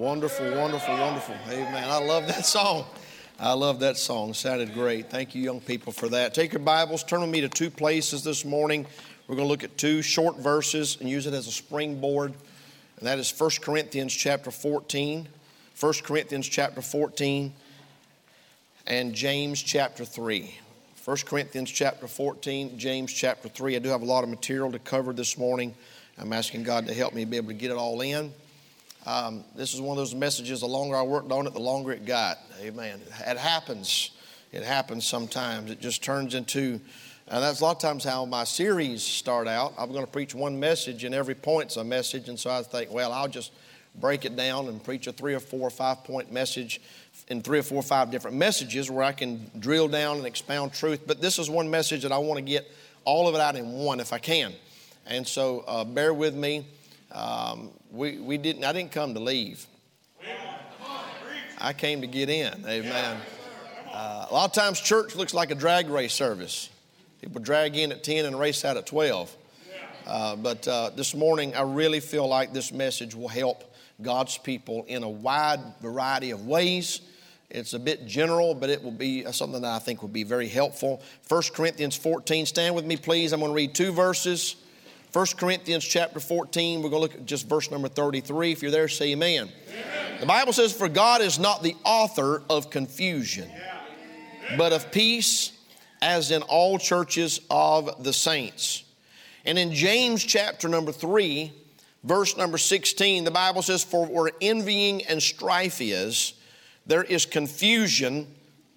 Wonderful, wonderful, wonderful. Amen. I love that song. I love that song. Sounded great. Thank you, young people, for that. Take your Bibles, turn with me to two places this morning. We're going to look at two short verses and use it as a springboard. And that is 1 Corinthians chapter 14. 1 Corinthians chapter 14 and James chapter 3. 1 Corinthians chapter 14, James chapter 3. I do have a lot of material to cover this morning. I'm asking God to help me be able to get it all in. Um, this is one of those messages, the longer I worked on it, the longer it got. Amen. It happens. It happens sometimes. It just turns into, and that's a lot of times how my series start out. I'm going to preach one message, and every point's a message. And so I think, well, I'll just break it down and preach a three or four or five point message in three or four or five different messages where I can drill down and expound truth. But this is one message that I want to get all of it out in one if I can. And so uh, bear with me. Um, we, we didn't, I didn't come to leave. I came to get in. Amen. Uh, a lot of times, church looks like a drag race service. People drag in at 10 and race out at 12. Uh, but uh, this morning, I really feel like this message will help God's people in a wide variety of ways. It's a bit general, but it will be something that I think will be very helpful. 1 Corinthians 14, stand with me, please. I'm going to read two verses. 1 Corinthians chapter 14, we're going to look at just verse number 33. If you're there, say amen. amen. The Bible says, For God is not the author of confusion, but of peace, as in all churches of the saints. And in James chapter number 3, verse number 16, the Bible says, For where envying and strife is, there is confusion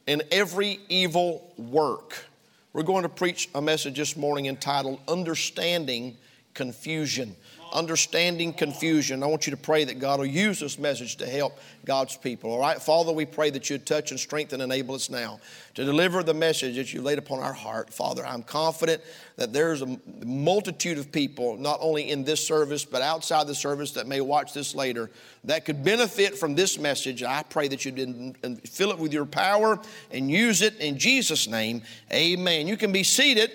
in every evil work. We're going to preach a message this morning entitled Understanding confusion. Understanding confusion. I want you to pray that God will use this message to help God's people. All right, Father, we pray that you'd touch and strengthen and enable us now to deliver the message that you laid upon our heart. Father, I'm confident that there's a multitude of people, not only in this service, but outside the service that may watch this later, that could benefit from this message. I pray that you'd fill it with your power and use it in Jesus' name. Amen. You can be seated.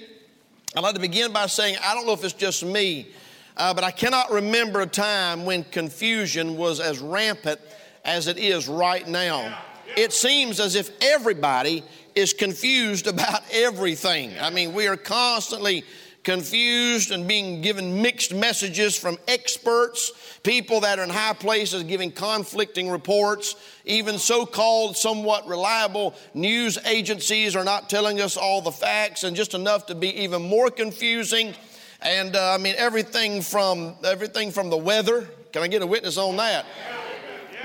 I'd like to begin by saying, I don't know if it's just me, uh, but I cannot remember a time when confusion was as rampant as it is right now. It seems as if everybody is confused about everything. I mean, we are constantly confused and being given mixed messages from experts, people that are in high places giving conflicting reports. Even so called somewhat reliable news agencies are not telling us all the facts and just enough to be even more confusing. And uh, I mean, everything from, everything from the weather. Can I get a witness on that?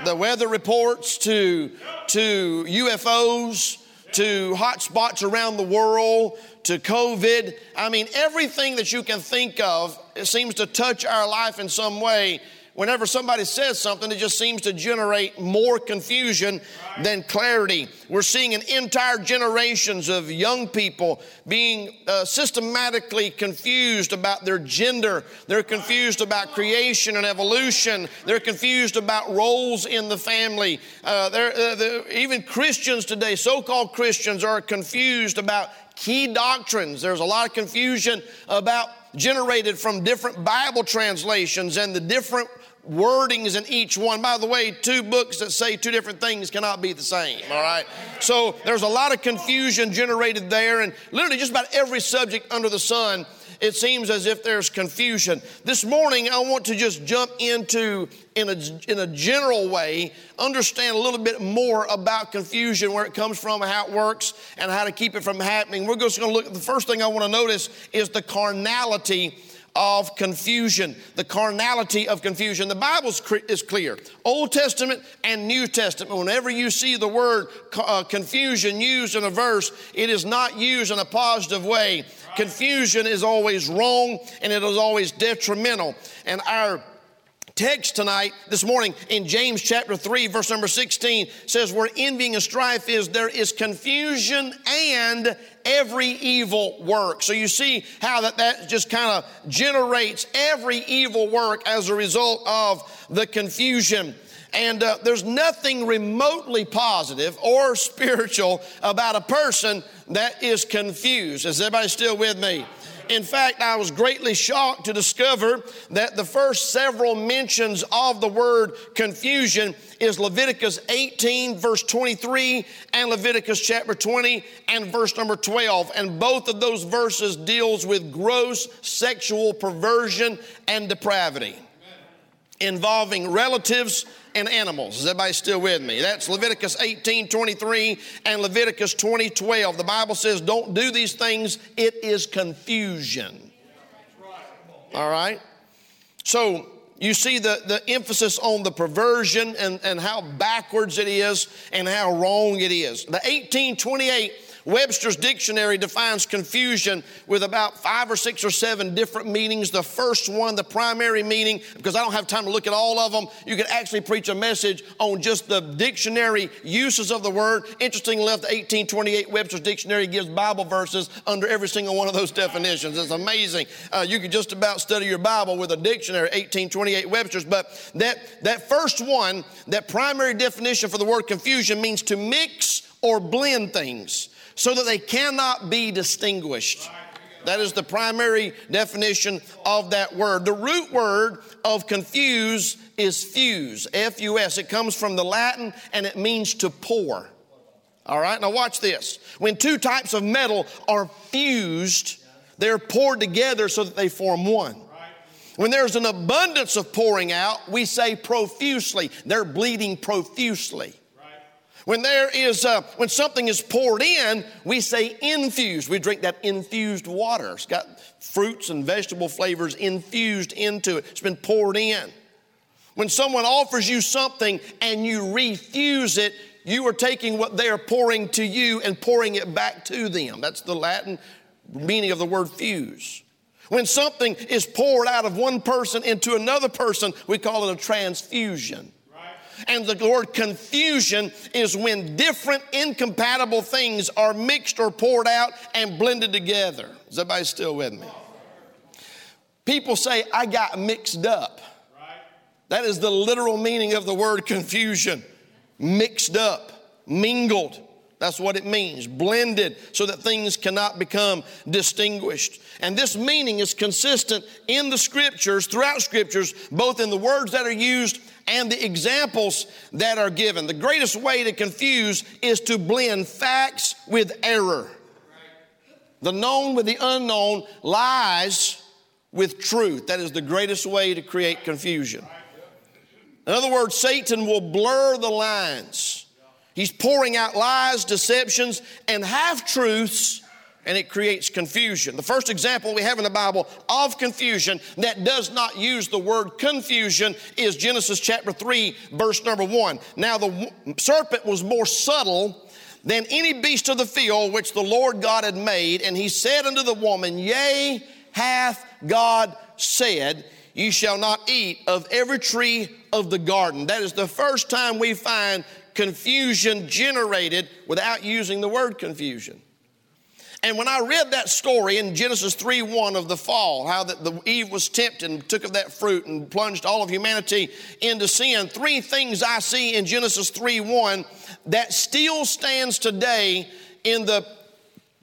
The weather reports to, to UFOs to hotspots around the world to COVID. I mean, everything that you can think of seems to touch our life in some way. Whenever somebody says something, it just seems to generate more confusion than clarity. We're seeing an entire generations of young people being uh, systematically confused about their gender. They're confused about creation and evolution. They're confused about roles in the family. Uh, they're, uh, they're, even Christians today, so-called Christians, are confused about key doctrines. There's a lot of confusion about generated from different Bible translations and the different wordings in each one. By the way, two books that say two different things cannot be the same, all right? So there's a lot of confusion generated there, and literally just about every subject under the sun it seems as if there's confusion. This morning, I want to just jump into, in a, in a general way, understand a little bit more about confusion, where it comes from, how it works, and how to keep it from happening. We're just going to look at the first thing I want to notice is the carnality of confusion, the carnality of confusion. The Bible is clear Old Testament and New Testament. Whenever you see the word uh, confusion used in a verse, it is not used in a positive way. Confusion is always wrong and it is always detrimental. And our text tonight, this morning, in James chapter 3, verse number 16, says, Where envying and strife is, there is confusion and every evil work. So you see how that, that just kind of generates every evil work as a result of the confusion. And uh, there's nothing remotely positive or spiritual about a person that is confused. Is everybody still with me? In fact, I was greatly shocked to discover that the first several mentions of the word confusion is Leviticus 18, verse 23, and Leviticus chapter 20 and verse number 12. And both of those verses deals with gross sexual perversion and depravity involving relatives and animals. Is everybody still with me? That's Leviticus 18 23 and Leviticus 20 12. The Bible says, don't do these things, it is confusion. All right? So, you see the, the emphasis on the perversion and, and how backwards it is and how wrong it is. The 1828 Webster's dictionary defines confusion with about five or six or seven different meanings. The first one, the primary meaning, because I don't have time to look at all of them, you could actually preach a message on just the dictionary uses of the word. Interestingly enough, the 1828 Webster's dictionary gives Bible verses under every single one of those definitions. It's amazing. Uh, you could just about study your Bible with a dictionary, 1828 Webster's. But that, that first one, that primary definition for the word confusion means to mix or blend things so that they cannot be distinguished. That is the primary definition of that word. The root word of confuse is fuse, F U S. It comes from the Latin and it means to pour. All right, now watch this. When two types of metal are fused, they're poured together so that they form one. When there's an abundance of pouring out, we say profusely. They're bleeding profusely. When there is, uh, when something is poured in, we say infused. We drink that infused water. It's got fruits and vegetable flavors infused into it. It's been poured in. When someone offers you something and you refuse it, you are taking what they are pouring to you and pouring it back to them. That's the Latin meaning of the word fuse. When something is poured out of one person into another person, we call it a transfusion. And the word confusion is when different incompatible things are mixed or poured out and blended together. Is everybody still with me? People say, I got mixed up. That is the literal meaning of the word confusion. Mixed up, mingled. That's what it means. Blended so that things cannot become distinguished. And this meaning is consistent in the scriptures, throughout scriptures, both in the words that are used and the examples that are given. The greatest way to confuse is to blend facts with error, the known with the unknown, lies with truth. That is the greatest way to create confusion. In other words, Satan will blur the lines. He's pouring out lies, deceptions, and half truths and it creates confusion. The first example we have in the Bible of confusion that does not use the word confusion is Genesis chapter 3, verse number 1. Now, the serpent was more subtle than any beast of the field which the Lord God had made, and he said unto the woman, Yea, hath God said, You shall not eat of every tree of the garden. That is the first time we find confusion generated without using the word confusion. And when I read that story in Genesis 3 1 of the fall, how that the Eve was tempted and took of that fruit and plunged all of humanity into sin, three things I see in Genesis 3 1 that still stands today in the,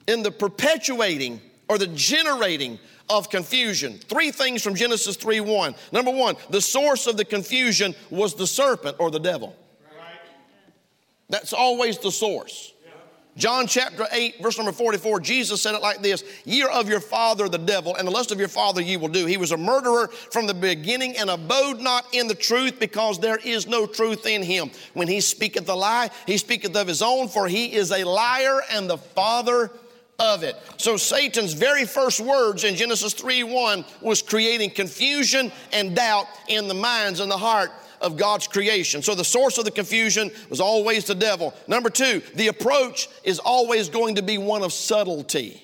in the perpetuating or the generating of confusion. Three things from Genesis 3 1. Number one, the source of the confusion was the serpent or the devil. That's always the source. John chapter 8, verse number 44, Jesus said it like this Ye are of your father the devil, and the lust of your father ye will do. He was a murderer from the beginning and abode not in the truth because there is no truth in him. When he speaketh a lie, he speaketh of his own, for he is a liar and the father of it. So Satan's very first words in Genesis 3 1 was creating confusion and doubt in the minds and the heart of God's creation. So the source of the confusion was always the devil. Number two, the approach is always going to be one of subtlety.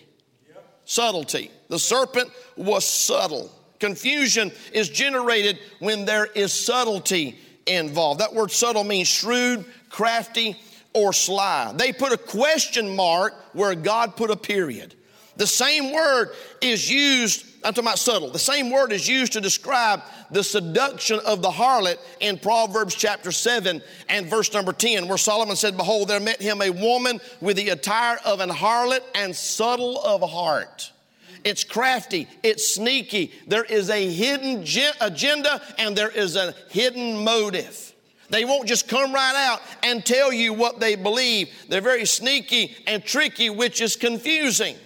Yep. Subtlety. The serpent was subtle. Confusion is generated when there is subtlety involved. That word subtle means shrewd, crafty, or sly. They put a question mark where God put a period. The same word is used I'm talking about subtle. The same word is used to describe the seduction of the harlot in Proverbs chapter 7 and verse number 10, where Solomon said, Behold, there met him a woman with the attire of an harlot and subtle of heart. It's crafty, it's sneaky. There is a hidden agenda and there is a hidden motive. They won't just come right out and tell you what they believe. They're very sneaky and tricky, which is confusing.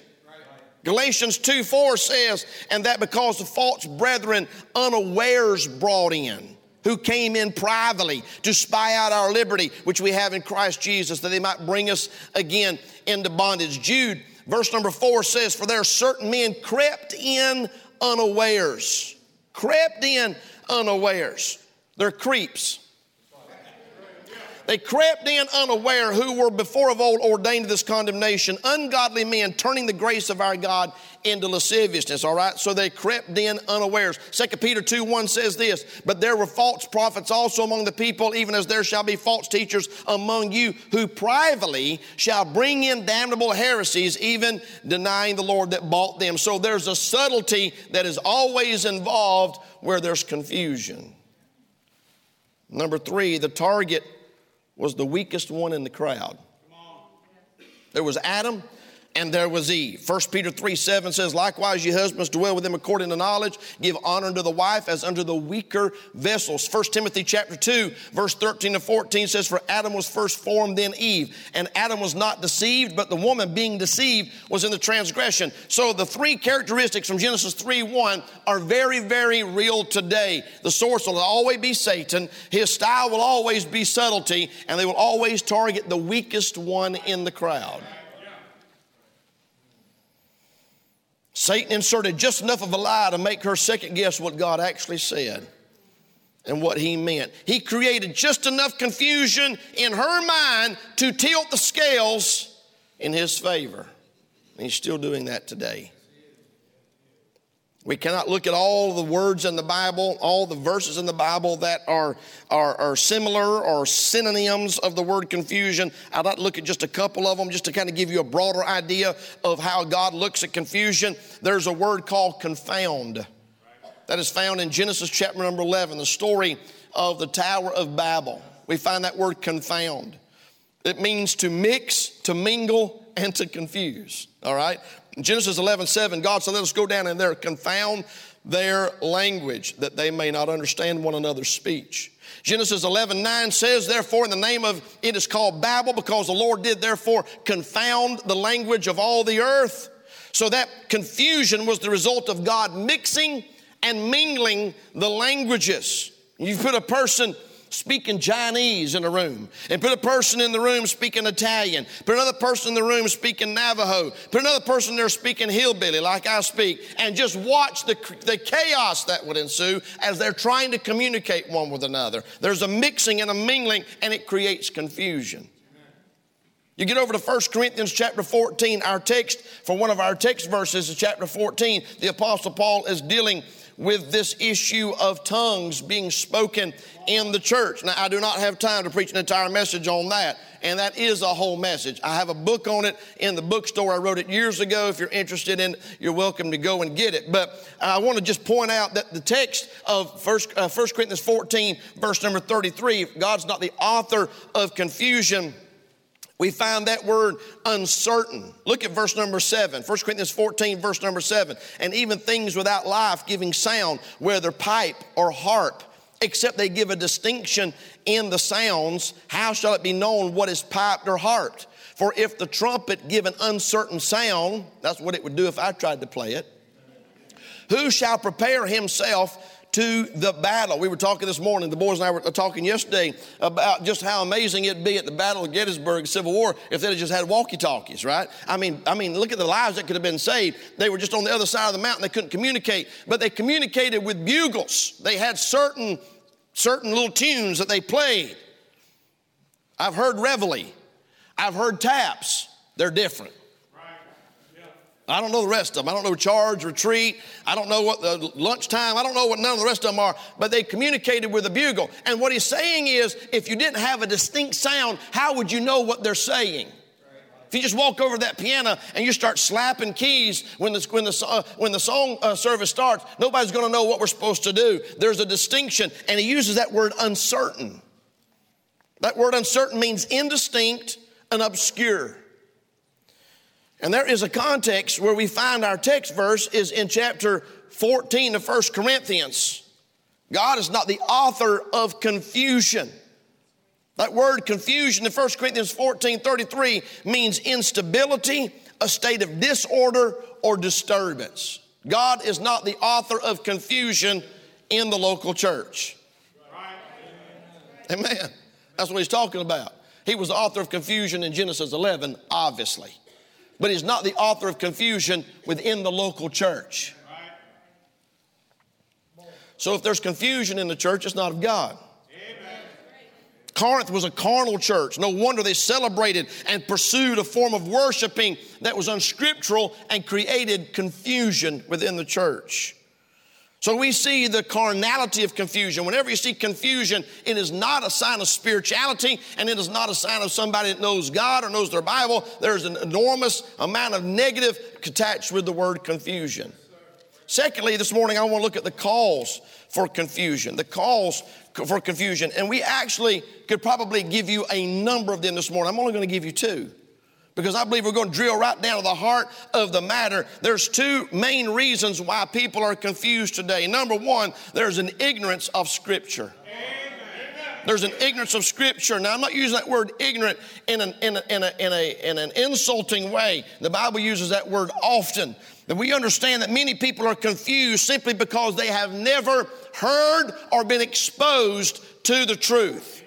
Galatians 2 4 says, and that because the false brethren unawares brought in, who came in privately to spy out our liberty, which we have in Christ Jesus, that they might bring us again into bondage. Jude, verse number 4 says, For there are certain men crept in unawares. Crept in unawares. They're creeps. They crept in unaware who were before of old ordained to this condemnation, ungodly men turning the grace of our God into lasciviousness, all right? So they crept in unawares. 2 Peter 2 1 says this, but there were false prophets also among the people, even as there shall be false teachers among you, who privately shall bring in damnable heresies, even denying the Lord that bought them. So there's a subtlety that is always involved where there's confusion. Number three, the target was the weakest one in the crowd. There was Adam and there was Eve. 1 Peter 3 7 says, Likewise, ye husbands, dwell with them according to knowledge, give honor unto the wife as unto the weaker vessels. 1 Timothy chapter 2, verse 13 to 14 says, For Adam was first formed, then Eve. And Adam was not deceived, but the woman being deceived was in the transgression. So the three characteristics from Genesis 3 1 are very, very real today. The source will always be Satan, his style will always be subtlety, and they will always target the weakest one in the crowd. Satan inserted just enough of a lie to make her second guess what God actually said and what he meant. He created just enough confusion in her mind to tilt the scales in his favor. And he's still doing that today. We cannot look at all the words in the Bible, all the verses in the Bible that are, are, are, similar or synonyms of the word confusion. I'd like to look at just a couple of them just to kind of give you a broader idea of how God looks at confusion. There's a word called confound that is found in Genesis chapter number 11, the story of the Tower of Babel. We find that word confound. It means to mix, to mingle, and to confuse. All right? Genesis 11, 7, God said, Let us go down in there, confound their language, that they may not understand one another's speech. Genesis 11, 9 says, Therefore, in the name of it is called Babel, because the Lord did therefore confound the language of all the earth. So that confusion was the result of God mixing and mingling the languages. You put a person speaking Chinese in a room, and put a person in the room speaking Italian, put another person in the room speaking Navajo, put another person there speaking hillbilly like I speak, and just watch the, the chaos that would ensue as they're trying to communicate one with another. There's a mixing and a mingling, and it creates confusion. You get over to 1 Corinthians chapter 14, our text for one of our text verses is chapter 14. The Apostle Paul is dealing with this issue of tongues being spoken in the church. Now, I do not have time to preach an entire message on that, and that is a whole message. I have a book on it in the bookstore. I wrote it years ago. If you're interested in you're welcome to go and get it. But I want to just point out that the text of 1, uh, 1 Corinthians 14, verse number 33, God's not the author of confusion we find that word uncertain. Look at verse number seven, 1 Corinthians 14, verse number seven. And even things without life giving sound, whether pipe or harp, except they give a distinction in the sounds, how shall it be known what is piped or harped? For if the trumpet give an uncertain sound, that's what it would do if I tried to play it. Who shall prepare himself to the battle. We were talking this morning, the boys and I were talking yesterday about just how amazing it'd be at the Battle of Gettysburg Civil War if they'd just had walkie-talkies, right? I mean, I mean, look at the lives that could have been saved. They were just on the other side of the mountain, they couldn't communicate, but they communicated with bugles. They had certain certain little tunes that they played. I've heard reveille. I've heard taps. They're different. I don't know the rest of them. I don't know charge, retreat. I don't know what the lunchtime. I don't know what none of the rest of them are. But they communicated with a bugle. And what he's saying is, if you didn't have a distinct sound, how would you know what they're saying? If you just walk over to that piano and you start slapping keys when the, when the, uh, when the song uh, service starts, nobody's going to know what we're supposed to do. There's a distinction, and he uses that word uncertain. That word uncertain means indistinct and obscure. And there is a context where we find our text verse is in chapter 14 of 1 Corinthians. God is not the author of confusion. That word confusion in 1 Corinthians 14 33 means instability, a state of disorder, or disturbance. God is not the author of confusion in the local church. Amen. That's what he's talking about. He was the author of confusion in Genesis 11, obviously. But he's not the author of confusion within the local church. So if there's confusion in the church, it's not of God. Corinth was a carnal church. No wonder they celebrated and pursued a form of worshiping that was unscriptural and created confusion within the church. So we see the carnality of confusion. Whenever you see confusion, it is not a sign of spirituality and it is not a sign of somebody that knows God or knows their Bible. There's an enormous amount of negative attached with the word confusion. Secondly, this morning I want to look at the cause for confusion. The cause for confusion. And we actually could probably give you a number of them this morning. I'm only going to give you two because I believe we're going to drill right down to the heart of the matter. There's two main reasons why people are confused today. Number one, there's an ignorance of Scripture. There's an ignorance of Scripture. Now, I'm not using that word ignorant in an, in, a, in, a, in, a, in an insulting way. The Bible uses that word often. That we understand that many people are confused simply because they have never heard or been exposed to the truth.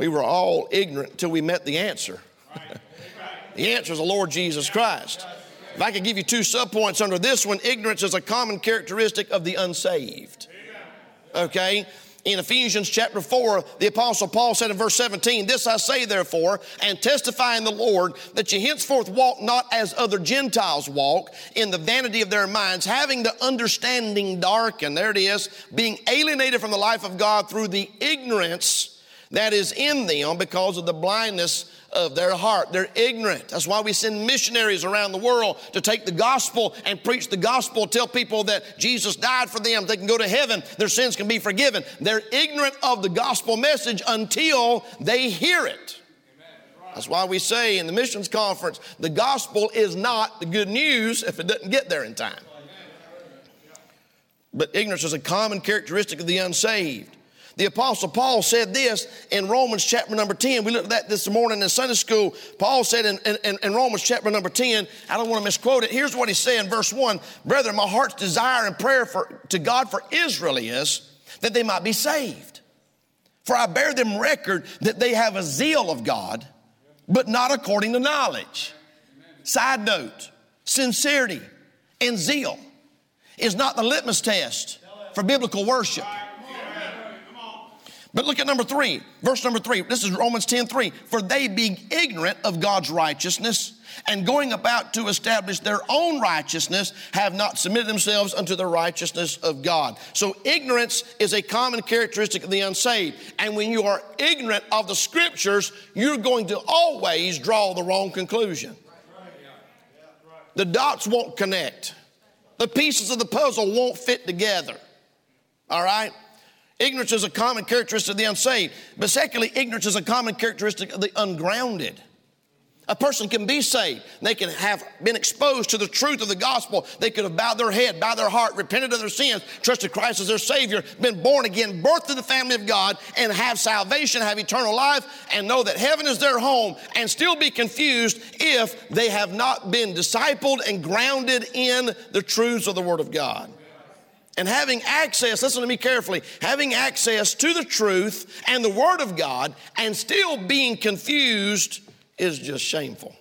We were all ignorant until we met the answer. the answer is the Lord Jesus Christ. If I could give you two subpoints under this one, ignorance is a common characteristic of the unsaved. Okay? in Ephesians chapter 4, the Apostle Paul said in verse 17, This I say therefore, and testify in the Lord, that ye henceforth walk not as other Gentiles walk, in the vanity of their minds, having the understanding darkened. There it is, being alienated from the life of God through the ignorance that is in them because of the blindness of their heart. They're ignorant. That's why we send missionaries around the world to take the gospel and preach the gospel, tell people that Jesus died for them, they can go to heaven, their sins can be forgiven. They're ignorant of the gospel message until they hear it. That's why we say in the missions conference, the gospel is not the good news if it doesn't get there in time. But ignorance is a common characteristic of the unsaved. The Apostle Paul said this in Romans chapter number 10. We looked at that this morning in Sunday school. Paul said in, in, in Romans chapter number 10, I don't want to misquote it. Here's what he said in verse 1 Brethren, my heart's desire and prayer for, to God for Israel is that they might be saved. For I bear them record that they have a zeal of God, but not according to knowledge. Side note sincerity and zeal is not the litmus test for biblical worship. But look at number three, verse number three. This is Romans 10 3. For they being ignorant of God's righteousness and going about to establish their own righteousness have not submitted themselves unto the righteousness of God. So ignorance is a common characteristic of the unsaved. And when you are ignorant of the scriptures, you're going to always draw the wrong conclusion. The dots won't connect. The pieces of the puzzle won't fit together. All right? Ignorance is a common characteristic of the unsaved. But secondly, ignorance is a common characteristic of the ungrounded. A person can be saved. They can have been exposed to the truth of the gospel. They could have bowed their head, bowed their heart, repented of their sins, trusted Christ as their Savior, been born again, birthed to the family of God, and have salvation, have eternal life, and know that heaven is their home, and still be confused if they have not been discipled and grounded in the truths of the Word of God and having access, listen to me carefully, having access to the truth and the Word of God and still being confused is just shameful.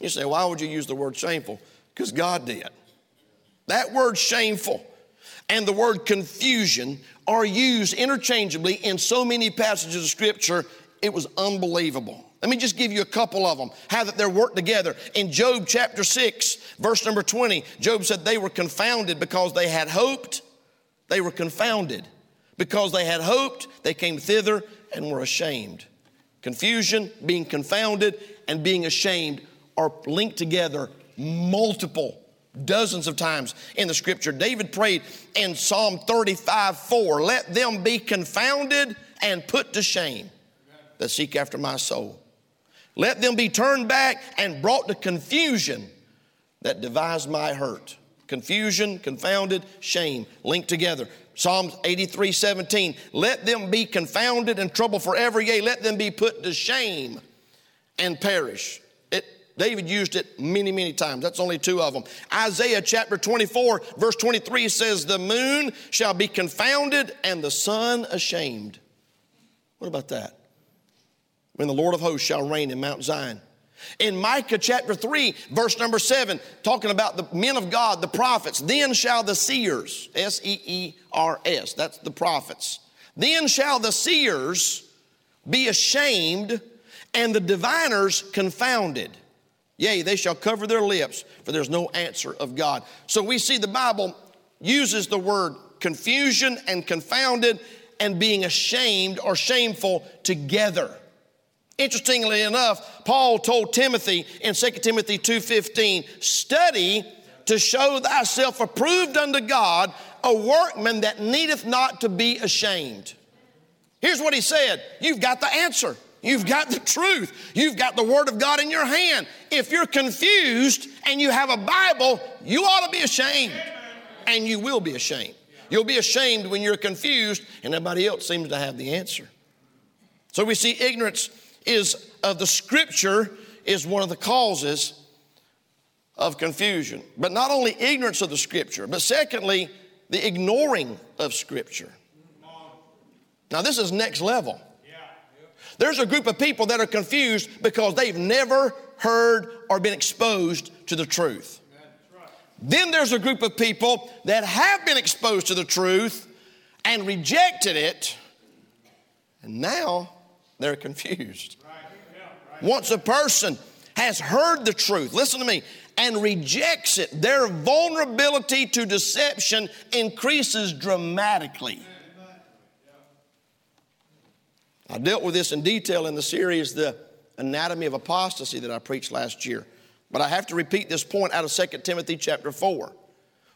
You say, why would you use the word shameful? Because God did. That word shameful and the word confusion are used interchangeably in so many passages of Scripture, it was unbelievable. Let me just give you a couple of them, how that they're worked together. In Job chapter 6, verse number 20, Job said they were confounded because they had hoped. They were confounded because they had hoped, they came thither and were ashamed. Confusion, being confounded, and being ashamed are linked together multiple dozens of times in the scripture. David prayed in Psalm 35 4, let them be confounded and put to shame that seek after my soul. Let them be turned back and brought to confusion that devise my hurt. Confusion, confounded, shame linked together. Psalms 83 17. Let them be confounded and troubled forever, yea, let them be put to shame and perish. It, David used it many, many times. That's only two of them. Isaiah chapter 24, verse 23 says, The moon shall be confounded and the sun ashamed. What about that? When the Lord of hosts shall reign in Mount Zion. In Micah chapter 3, verse number 7, talking about the men of God, the prophets, then shall the seers, S E E R S, that's the prophets, then shall the seers be ashamed and the diviners confounded. Yea, they shall cover their lips, for there's no answer of God. So we see the Bible uses the word confusion and confounded and being ashamed or shameful together. Interestingly enough, Paul told Timothy in 2 Timothy 2:15, "Study to show thyself approved unto God, a workman that needeth not to be ashamed." Here's what he said, you've got the answer. You've got the truth. You've got the Word of God in your hand. If you're confused and you have a Bible, you ought to be ashamed. And you will be ashamed. You'll be ashamed when you're confused and everybody else seems to have the answer. So we see ignorance is of the scripture is one of the causes of confusion. But not only ignorance of the scripture, but secondly, the ignoring of scripture. Now, this is next level. There's a group of people that are confused because they've never heard or been exposed to the truth. Then there's a group of people that have been exposed to the truth and rejected it, and now they're confused. Once a person has heard the truth, listen to me, and rejects it, their vulnerability to deception increases dramatically. I dealt with this in detail in the series, The Anatomy of Apostasy, that I preached last year. But I have to repeat this point out of 2 Timothy chapter 4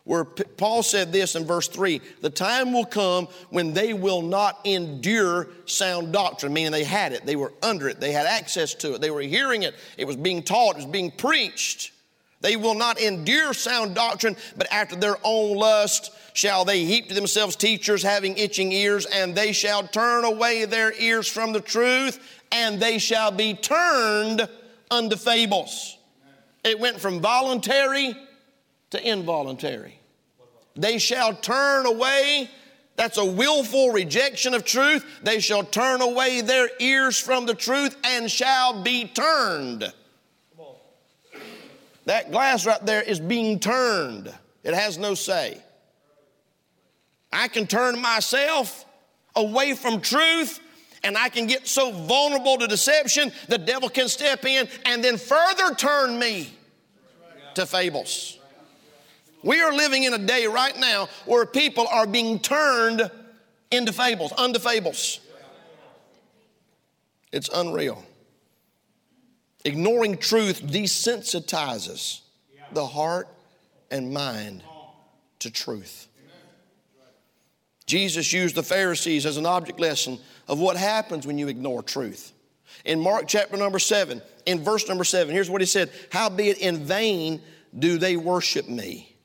where Paul said this in verse 3 the time will come when they will not endure sound doctrine, meaning they had it, they were under it, they had access to it, they were hearing it, it was being taught, it was being preached. They will not endure sound doctrine, but after their own lust shall they heap to themselves teachers having itching ears, and they shall turn away their ears from the truth, and they shall be turned unto fables. It went from voluntary to involuntary. They shall turn away. That's a willful rejection of truth. They shall turn away their ears from the truth and shall be turned. That glass right there is being turned, it has no say. I can turn myself away from truth and I can get so vulnerable to deception, the devil can step in and then further turn me to fables. We are living in a day right now where people are being turned into fables, unto fables. It's unreal. Ignoring truth desensitizes the heart and mind to truth. Jesus used the Pharisees as an object lesson of what happens when you ignore truth. In Mark chapter number seven, in verse number seven, here's what he said Howbeit in vain do they worship me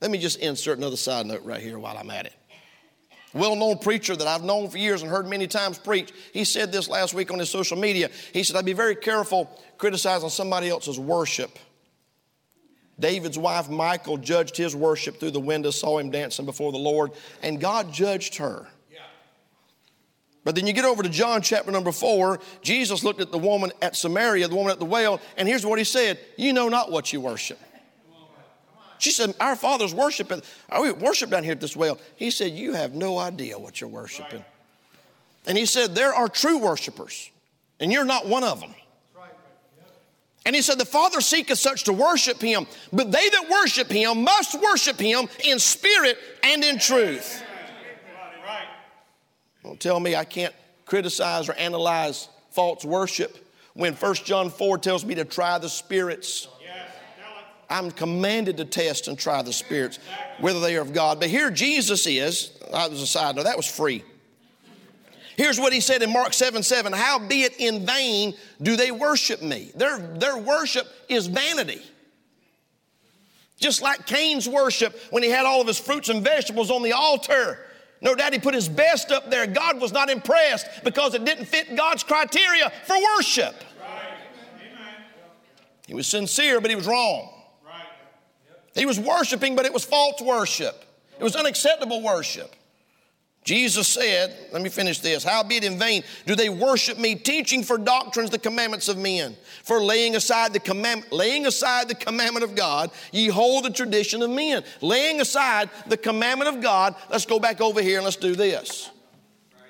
let me just insert another side note right here while I'm at it. Well known preacher that I've known for years and heard many times preach, he said this last week on his social media. He said, I'd be very careful criticizing somebody else's worship. David's wife, Michal, judged his worship through the window, saw him dancing before the Lord, and God judged her. But then you get over to John chapter number four. Jesus looked at the woman at Samaria, the woman at the well, and here's what he said You know not what you worship. She said, Our fathers worship it. We worship down here at this well. He said, You have no idea what you're worshiping. And he said, There are true worshipers, and you're not one of them. And he said, The Father seeketh such to worship him, but they that worship him must worship him in spirit and in truth. Don't tell me I can't criticize or analyze false worship when 1 John 4 tells me to try the spirits. I'm commanded to test and try the spirits, whether they are of God. But here Jesus is, that was a side note, that was free. Here's what he said in Mark 7 7 How be it in vain do they worship me? Their, their worship is vanity. Just like Cain's worship when he had all of his fruits and vegetables on the altar. No doubt he put his best up there. God was not impressed because it didn't fit God's criteria for worship. He was sincere, but he was wrong. He was worshiping, but it was false worship. It was unacceptable worship. Jesus said, let me finish this. How be it in vain do they worship me, teaching for doctrines the commandments of men, for laying aside the commandment, laying aside the commandment of God, ye hold the tradition of men. Laying aside the commandment of God, let's go back over here and let's do this.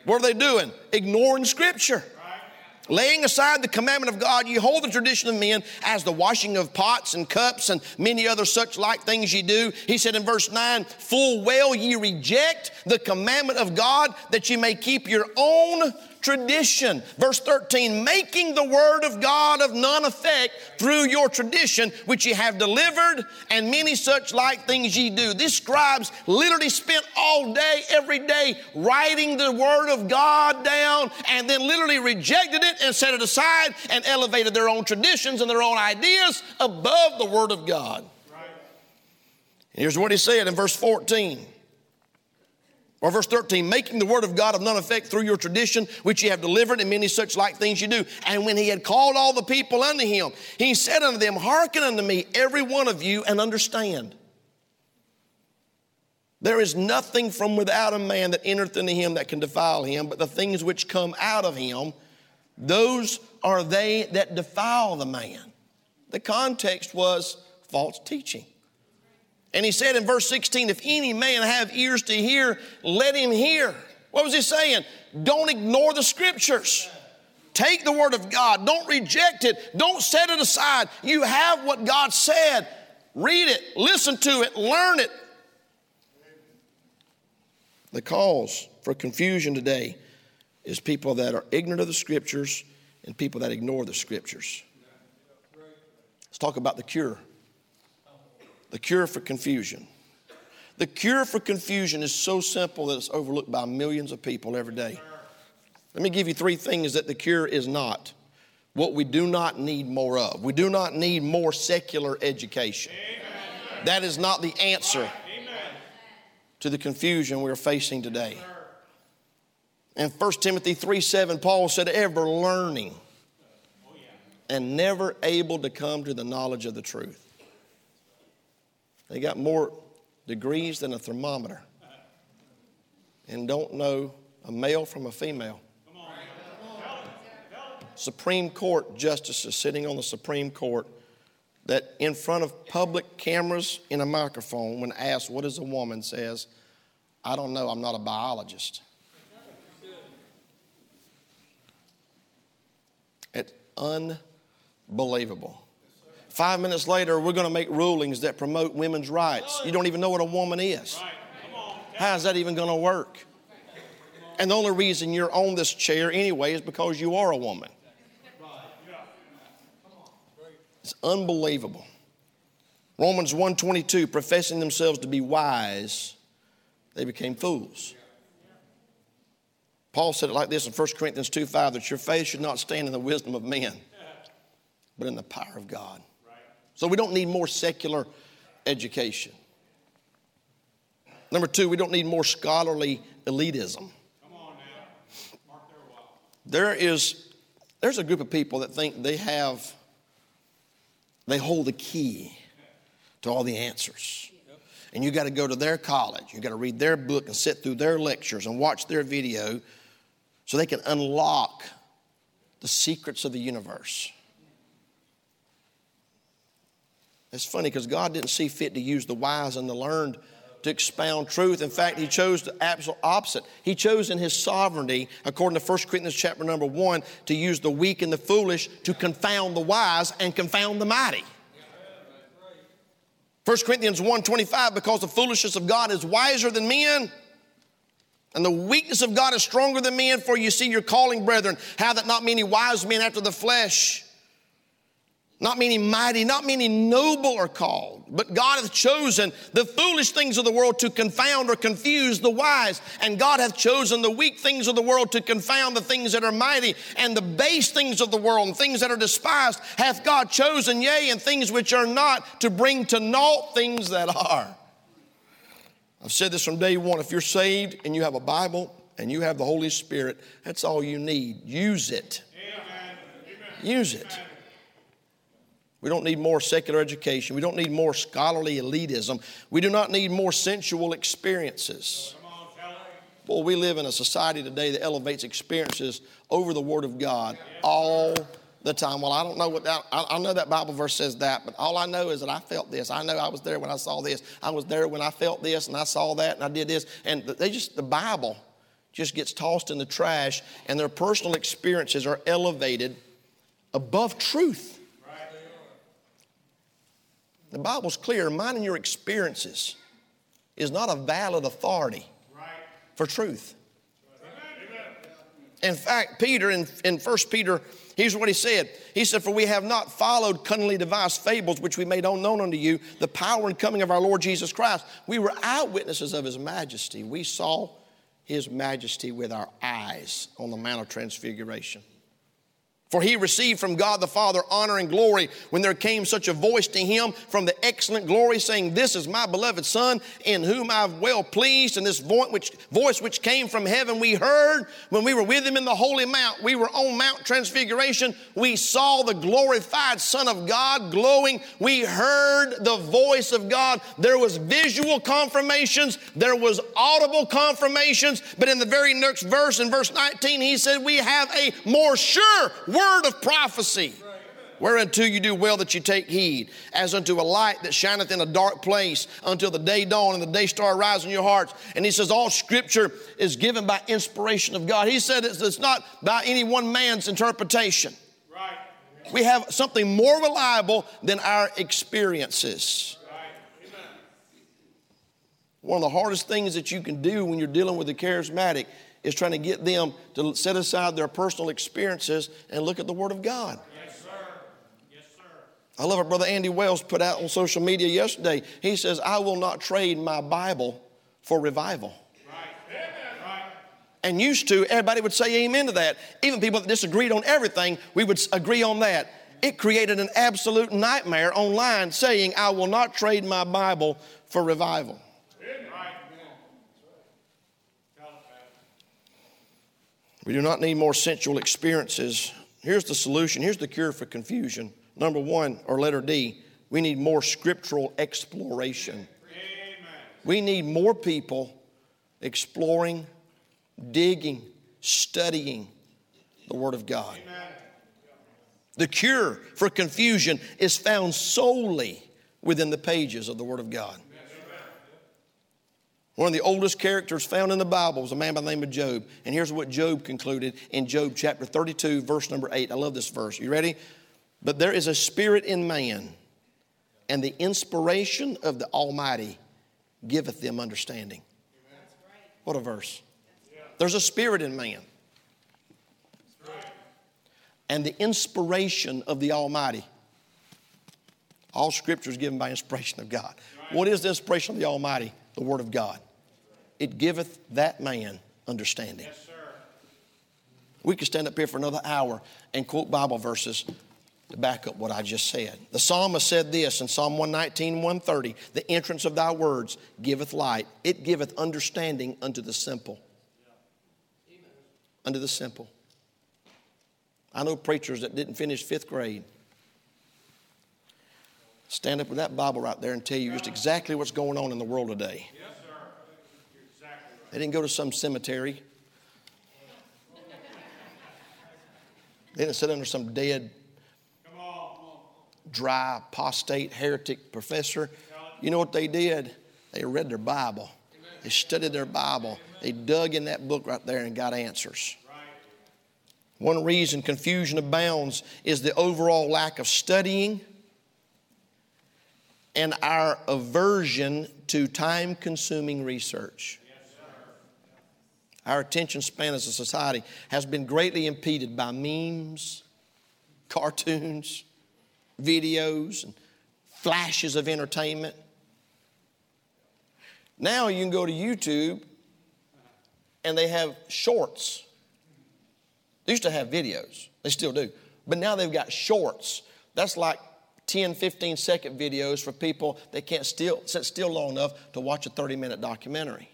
What are they doing? Ignoring scripture. Laying aside the commandment of God, ye hold the tradition of men as the washing of pots and cups and many other such like things ye do. He said in verse 9, Full well ye reject the commandment of God that ye may keep your own tradition. Verse 13, making the word of God of none effect through your tradition, which ye have delivered, and many such like things ye do. These scribes literally spent all day, every day, writing the word of God down, and then literally rejected it and set it aside and elevated their own traditions and their own ideas above the word of God. Right. Here's what he said in verse 14. Or verse 13, making the word of God of none effect through your tradition, which ye have delivered, and many such like things you do. And when he had called all the people unto him, he said unto them, Hearken unto me, every one of you, and understand. There is nothing from without a man that entereth into him that can defile him, but the things which come out of him, those are they that defile the man. The context was false teaching. And he said in verse 16, if any man have ears to hear, let him hear. What was he saying? Don't ignore the scriptures. Take the word of God. Don't reject it. Don't set it aside. You have what God said. Read it, listen to it, learn it. The cause for confusion today is people that are ignorant of the scriptures and people that ignore the scriptures. Let's talk about the cure. The cure for confusion. The cure for confusion is so simple that it's overlooked by millions of people every day. Let me give you three things that the cure is not. What we do not need more of. We do not need more secular education. Amen. That is not the answer Amen. to the confusion we're facing today. In 1 Timothy 3 7, Paul said, ever learning and never able to come to the knowledge of the truth. They got more degrees than a thermometer and don't know a male from a female. Supreme Court justices sitting on the Supreme Court that in front of public cameras in a microphone, when asked what is a woman, says, I don't know, I'm not a biologist. It's unbelievable. Five minutes later, we're going to make rulings that promote women's rights. You don't even know what a woman is. How is that even going to work? And the only reason you're on this chair anyway is because you are a woman. It's unbelievable. Romans 1:22 professing themselves to be wise they became fools. Paul said it like this in 1 Corinthians 2:5 that your faith should not stand in the wisdom of men but in the power of God. So we don't need more secular education. Number two, we don't need more scholarly elitism. There is there's a group of people that think they have they hold the key to all the answers. And you got to go to their college, you got to read their book and sit through their lectures and watch their video so they can unlock the secrets of the universe. It's funny because God didn't see fit to use the wise and the learned to expound truth. In fact, He chose the absolute opposite. He chose in His sovereignty, according to 1 Corinthians chapter number 1, to use the weak and the foolish to confound the wise and confound the mighty. 1 Corinthians 1 25, because the foolishness of God is wiser than men. And the weakness of God is stronger than men, for you see your calling, brethren, how that not many wise men after the flesh, not many mighty, not many noble are called, but God hath chosen the foolish things of the world to confound or confuse the wise. And God hath chosen the weak things of the world to confound the things that are mighty, and the base things of the world and things that are despised hath God chosen, yea, and things which are not, to bring to naught things that are. I've said this from day one. If you're saved and you have a Bible and you have the Holy Spirit, that's all you need. Use it. Amen. Use it. We don't need more secular education. We don't need more scholarly elitism. We do not need more sensual experiences. Boy, we live in a society today that elevates experiences over the Word of God all the time. Well, I don't know what that, I, I know that Bible verse says that, but all I know is that I felt this. I know I was there when I saw this. I was there when I felt this and I saw that and I did this. And they just, the Bible just gets tossed in the trash and their personal experiences are elevated above truth. The Bible's clear, minding your experiences is not a valid authority for truth. In fact, Peter, in, in 1 Peter, here's what he said. He said, For we have not followed cunningly devised fables which we made unknown unto you, the power and coming of our Lord Jesus Christ. We were eyewitnesses of his majesty. We saw his majesty with our eyes on the Mount of Transfiguration. For he received from God the Father honor and glory when there came such a voice to him from the excellent glory, saying, This is my beloved Son, in whom I've well pleased. And this voice which, came from heaven we heard when we were with him in the holy mount. We were on Mount Transfiguration. We saw the glorified Son of God glowing. We heard the voice of God. There was visual confirmations, there was audible confirmations. But in the very next verse, in verse 19, he said, We have a more sure of prophecy. Whereunto you do well that you take heed, as unto a light that shineth in a dark place until the day dawn and the day star rise in your hearts. And he says, All scripture is given by inspiration of God. He said it's not by any one man's interpretation. Right. We have something more reliable than our experiences. Right. One of the hardest things that you can do when you're dealing with a charismatic is trying to get them to set aside their personal experiences and look at the Word of God. Yes, sir. Yes, sir. I love what Brother Andy Wells put out on social media yesterday. He says, I will not trade my Bible for revival. And used to, everybody would say amen to that. Even people that disagreed on everything, we would agree on that. It created an absolute nightmare online saying, I will not trade my Bible for revival. We do not need more sensual experiences. Here's the solution. Here's the cure for confusion. Number one, or letter D, we need more scriptural exploration. Amen. We need more people exploring, digging, studying the Word of God. Amen. The cure for confusion is found solely within the pages of the Word of God. One of the oldest characters found in the Bible was a man by the name of Job. And here's what Job concluded in Job chapter 32, verse number 8. I love this verse. You ready? But there is a spirit in man, and the inspiration of the Almighty giveth them understanding. What a verse. There's a spirit in man. And the inspiration of the Almighty. All scripture is given by inspiration of God. What is the inspiration of the Almighty? The Word of God it giveth that man understanding. Yes, sir. we could stand up here for another hour and quote Bible verses to back up what I just said. The psalmist said this in Psalm 119, 130 The entrance of thy words giveth light, it giveth understanding unto the simple. Yeah. Unto the simple. I know preachers that didn't finish fifth grade. Stand up with that Bible right there and tell you just exactly what's going on in the world today. They didn't go to some cemetery. They didn't sit under some dead, dry, apostate, heretic professor. You know what they did? They read their Bible. They studied their Bible. They dug in that book right there and got answers. One reason confusion abounds is the overall lack of studying and our aversion to time consuming research. Our attention span as a society has been greatly impeded by memes, cartoons, videos, and flashes of entertainment. Now you can go to YouTube and they have shorts. They used to have videos, they still do, but now they've got shorts. That's like 10, 15 second videos for people that can't still, sit still long enough to watch a 30 minute documentary.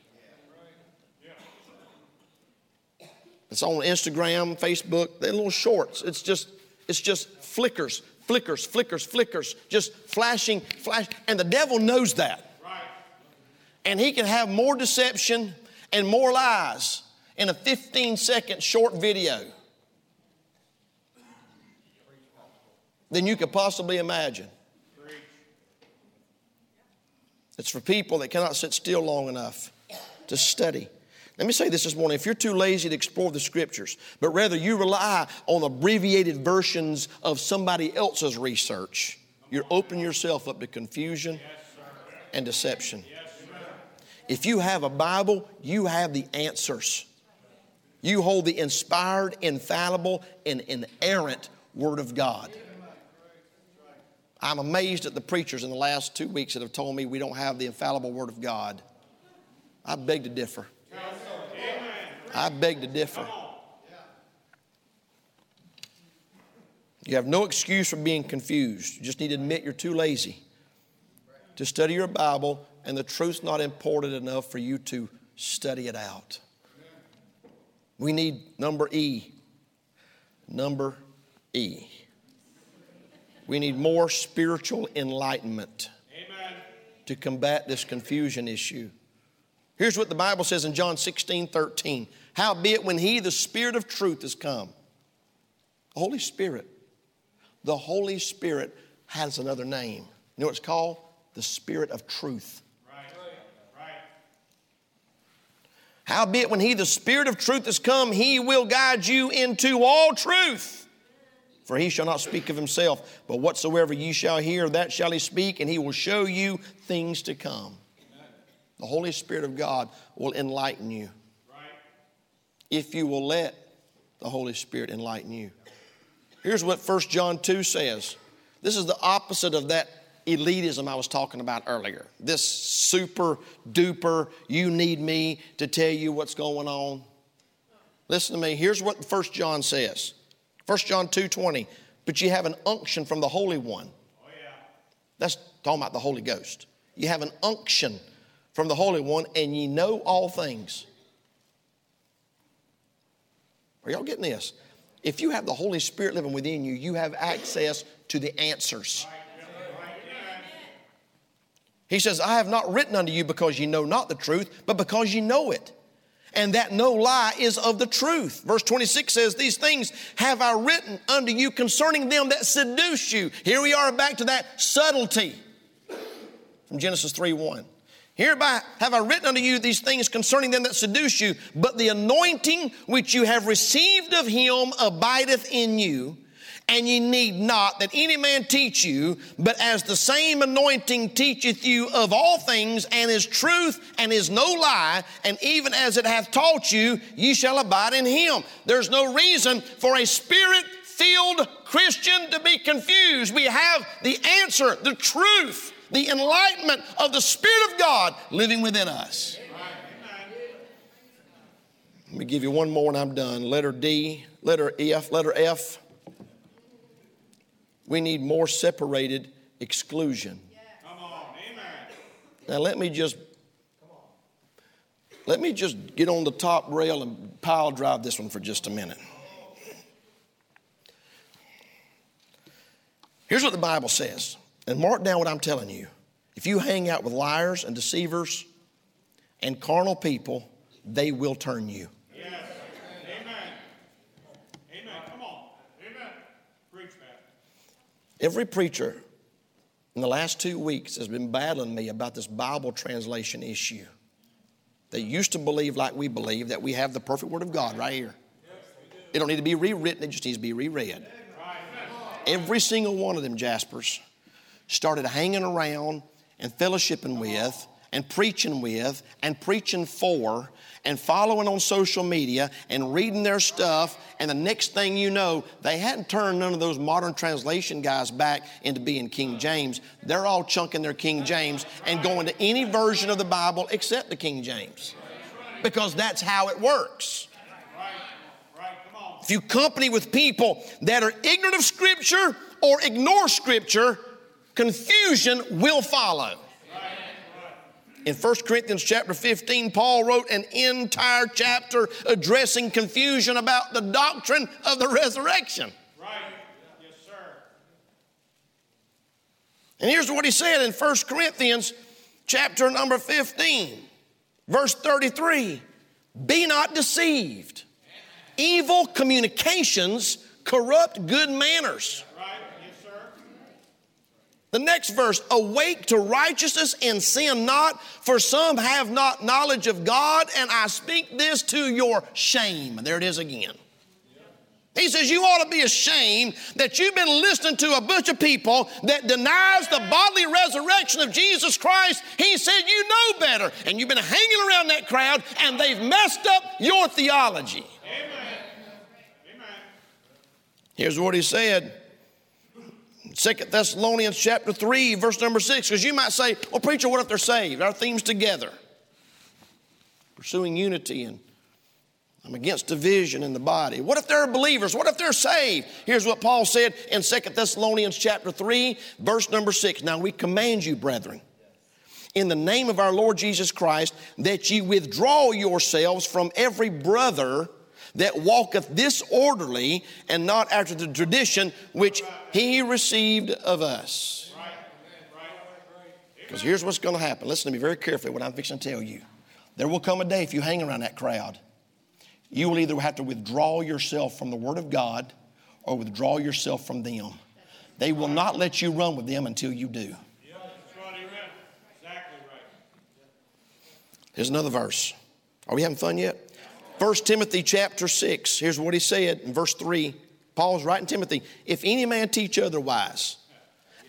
It's on Instagram, Facebook, they're little shorts. It's just, it's just flickers, flickers, flickers, flickers, just flashing, flash. And the devil knows that. And he can have more deception and more lies in a 15 second short video than you could possibly imagine. It's for people that cannot sit still long enough to study. Let me say this this morning. If you're too lazy to explore the scriptures, but rather you rely on abbreviated versions of somebody else's research, you're opening yourself up to confusion and deception. If you have a Bible, you have the answers. You hold the inspired, infallible, and inerrant Word of God. I'm amazed at the preachers in the last two weeks that have told me we don't have the infallible Word of God. I beg to differ. I beg to differ. You have no excuse for being confused. You just need to admit you're too lazy to study your Bible and the truth's not important enough for you to study it out. We need number E. Number E. We need more spiritual enlightenment Amen. to combat this confusion issue. Here's what the Bible says in John 16 13. Howbeit, when He, the Spirit of truth, has come, the Holy Spirit, the Holy Spirit has another name. You know what it's called? The Spirit of truth. Right. Right. Howbeit, when He, the Spirit of truth, has come, He will guide you into all truth. For he shall not speak of himself, but whatsoever ye shall hear, that shall he speak, and he will show you things to come. The Holy Spirit of God will enlighten you. If you will let the Holy Spirit enlighten you. Here's what 1 John 2 says. This is the opposite of that elitism I was talking about earlier. This super duper, you need me to tell you what's going on. Listen to me. Here's what 1 John says 1 John 2 20. But you have an unction from the Holy One. Oh, yeah. That's talking about the Holy Ghost. You have an unction from the Holy One, and ye know all things. Are y'all getting this? If you have the Holy Spirit living within you, you have access to the answers. He says, I have not written unto you because you know not the truth, but because you know it and that no lie is of the truth. Verse 26 says, These things have I written unto you concerning them that seduce you. Here we are back to that subtlety from Genesis 3 1. Hereby have I written unto you these things concerning them that seduce you, but the anointing which you have received of him abideth in you and ye need not that any man teach you, but as the same anointing teacheth you of all things, and is truth and is no lie, and even as it hath taught you, ye shall abide in him. There's no reason for a spirit filled Christian to be confused. We have the answer, the truth, the enlightenment of the Spirit of God living within us. Let me give you one more and I'm done. Letter D, letter F, letter F. We need more separated exclusion. Now let me just let me just get on the top rail and pile drive this one for just a minute. Here's what the Bible says, and mark down what I'm telling you. If you hang out with liars and deceivers and carnal people, they will turn you. Yes. Amen. Amen. Come on. Amen. Preach, man. Every preacher in the last two weeks has been battling me about this Bible translation issue. They used to believe, like we believe, that we have the perfect Word of God right here. It don't need to be rewritten, it just needs to be reread. Every single one of them, Jaspers, started hanging around and fellowshipping with and preaching with and preaching for and following on social media and reading their stuff. And the next thing you know, they hadn't turned none of those modern translation guys back into being King James. They're all chunking their King James and going to any version of the Bible except the King James because that's how it works. If you company with people that are ignorant of Scripture or ignore Scripture, confusion will follow. In 1 Corinthians chapter 15, Paul wrote an entire chapter addressing confusion about the doctrine of the resurrection. Right. Yes, sir. And here's what he said in 1 Corinthians chapter number 15, verse 33 Be not deceived. Evil communications corrupt good manners. The next verse, awake to righteousness and sin not, for some have not knowledge of God, and I speak this to your shame. There it is again. He says, You ought to be ashamed that you've been listening to a bunch of people that denies the bodily resurrection of Jesus Christ. He said, You know better. And you've been hanging around that crowd, and they've messed up your theology. Amen. Amen. Here's what he said Second Thessalonians chapter 3, verse number 6, because you might say, well, preacher, what if they're saved? Our theme's together. Pursuing unity and I'm against division in the body. What if they're believers? What if they're saved? Here's what Paul said in Second Thessalonians chapter 3, verse number 6. Now we command you, brethren, in the name of our Lord Jesus Christ, that ye withdraw yourselves from every brother that walketh disorderly and not after the tradition which he received of us. Because here's what's going to happen. Listen to me very carefully what I'm fixing to tell you. There will come a day if you hang around that crowd, you will either have to withdraw yourself from the Word of God or withdraw yourself from them. They will not let you run with them until you do. Exactly right. Here's another verse. Are we having fun yet? 1 Timothy chapter 6, here's what he said in verse 3. Paul's writing Timothy, if any man teach otherwise,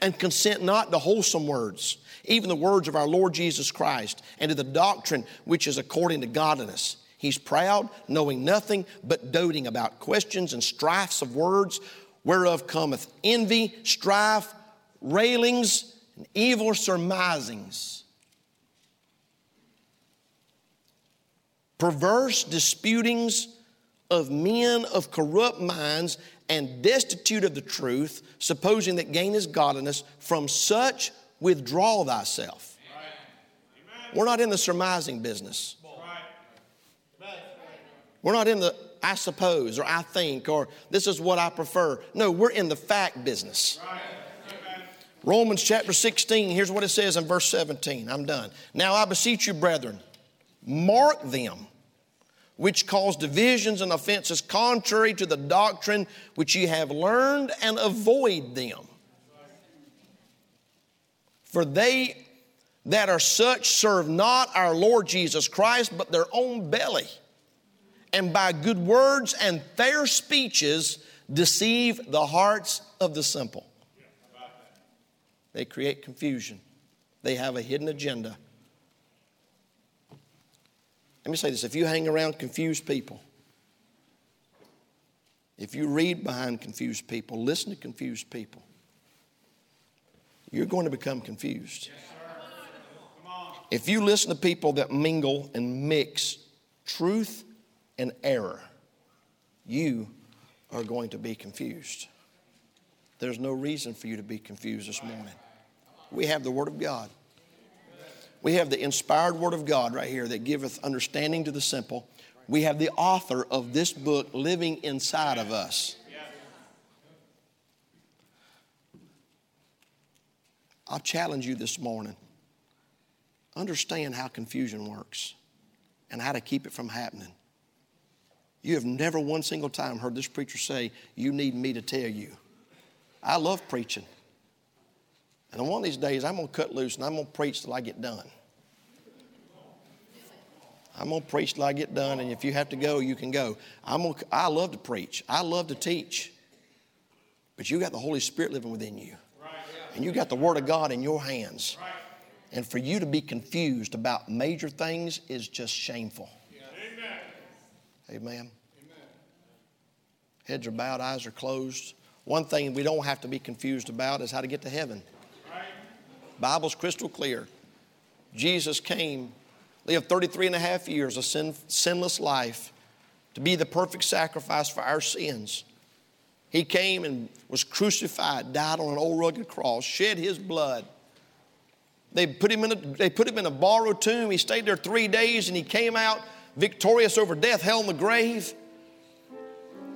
and consent not to wholesome words, even the words of our Lord Jesus Christ, and to the doctrine which is according to godliness. He's proud, knowing nothing, but doting about questions and strifes of words, whereof cometh envy, strife, railings, and evil surmisings. Perverse disputings of men of corrupt minds and destitute of the truth, supposing that gain is godliness, from such withdraw thyself. Right. We're not in the surmising business. Right. We're not in the I suppose or I think or this is what I prefer. No, we're in the fact business. Right. Romans chapter 16, here's what it says in verse 17. I'm done. Now I beseech you, brethren mark them, which cause divisions and offenses contrary to the doctrine which you have learned, and avoid them. For they that are such serve not our Lord Jesus Christ, but their own belly, and by good words and fair speeches deceive the hearts of the simple. They create confusion. They have a hidden agenda. Let me say this if you hang around confused people, if you read behind confused people, listen to confused people, you're going to become confused. if you listen to people that mingle and mix truth and error, you are going to be confused. There's no reason for you to be confused this morning. We have the Word of God. We have the inspired Word of God right here that giveth understanding to the simple. We have the author of this book living inside of us. I'll challenge you this morning. Understand how confusion works and how to keep it from happening. You have never one single time heard this preacher say, You need me to tell you. I love preaching. And on one of these days, I'm going to cut loose and I'm going to preach till I get done. I'm going to preach till I get done, and if you have to go, you can go. I'm gonna, I love to preach, I love to teach. But you got the Holy Spirit living within you, and you got the Word of God in your hands. And for you to be confused about major things is just shameful. Amen. Amen. Heads are bowed, eyes are closed. One thing we don't have to be confused about is how to get to heaven. Bible's crystal clear. Jesus came, lived 33 and a half years, a sin, sinless life, to be the perfect sacrifice for our sins. He came and was crucified, died on an old rugged cross, shed his blood. They put him in a, they put him in a borrowed tomb. He stayed there three days and he came out victorious over death, hell, and the grave.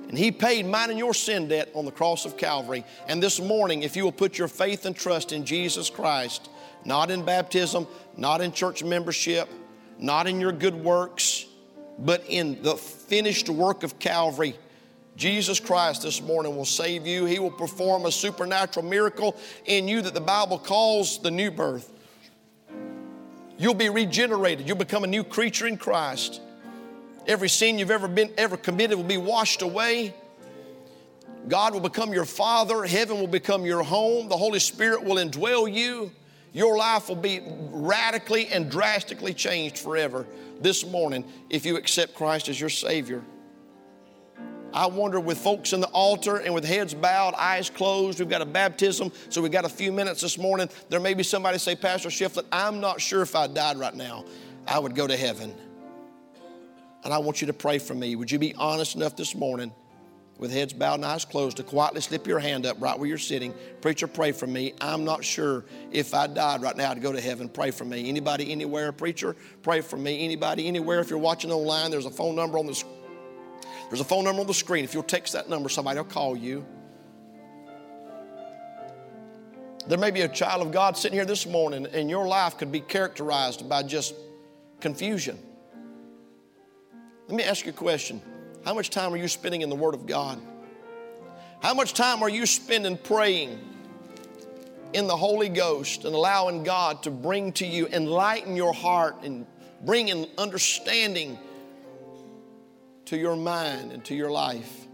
And He paid mine and your sin debt on the cross of Calvary. And this morning, if you will put your faith and trust in Jesus Christ, not in baptism, not in church membership, not in your good works, but in the finished work of Calvary, Jesus Christ this morning will save you. He will perform a supernatural miracle in you that the Bible calls the new birth. You'll be regenerated. You'll become a new creature in Christ. Every sin you've ever been ever committed will be washed away. God will become your father, heaven will become your home, the Holy Spirit will indwell you. Your life will be radically and drastically changed forever this morning if you accept Christ as your Savior. I wonder with folks in the altar and with heads bowed, eyes closed, we've got a baptism, so we've got a few minutes this morning. There may be somebody say, Pastor Shiflett, I'm not sure if I died right now, I would go to heaven and I want you to pray for me. Would you be honest enough this morning, with heads bowed and eyes closed, to quietly slip your hand up right where you're sitting? Preacher, pray for me. I'm not sure if I died right now to go to heaven. Pray for me. Anybody, anywhere, preacher, pray for me. Anybody, anywhere. If you're watching online, there's a phone number on the there's a phone number on the screen. If you'll text that number, somebody will call you. There may be a child of God sitting here this morning, and your life could be characterized by just confusion. Let me ask you a question. How much time are you spending in the Word of God? How much time are you spending praying in the Holy Ghost and allowing God to bring to you, enlighten your heart and bring an understanding to your mind and to your life?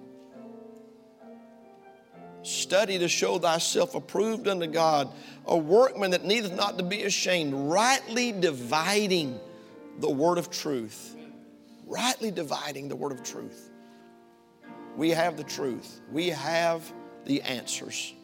Study to show thyself approved unto God, a workman that needeth not to be ashamed, rightly dividing the word of truth rightly dividing the word of truth. We have the truth, we have the answers.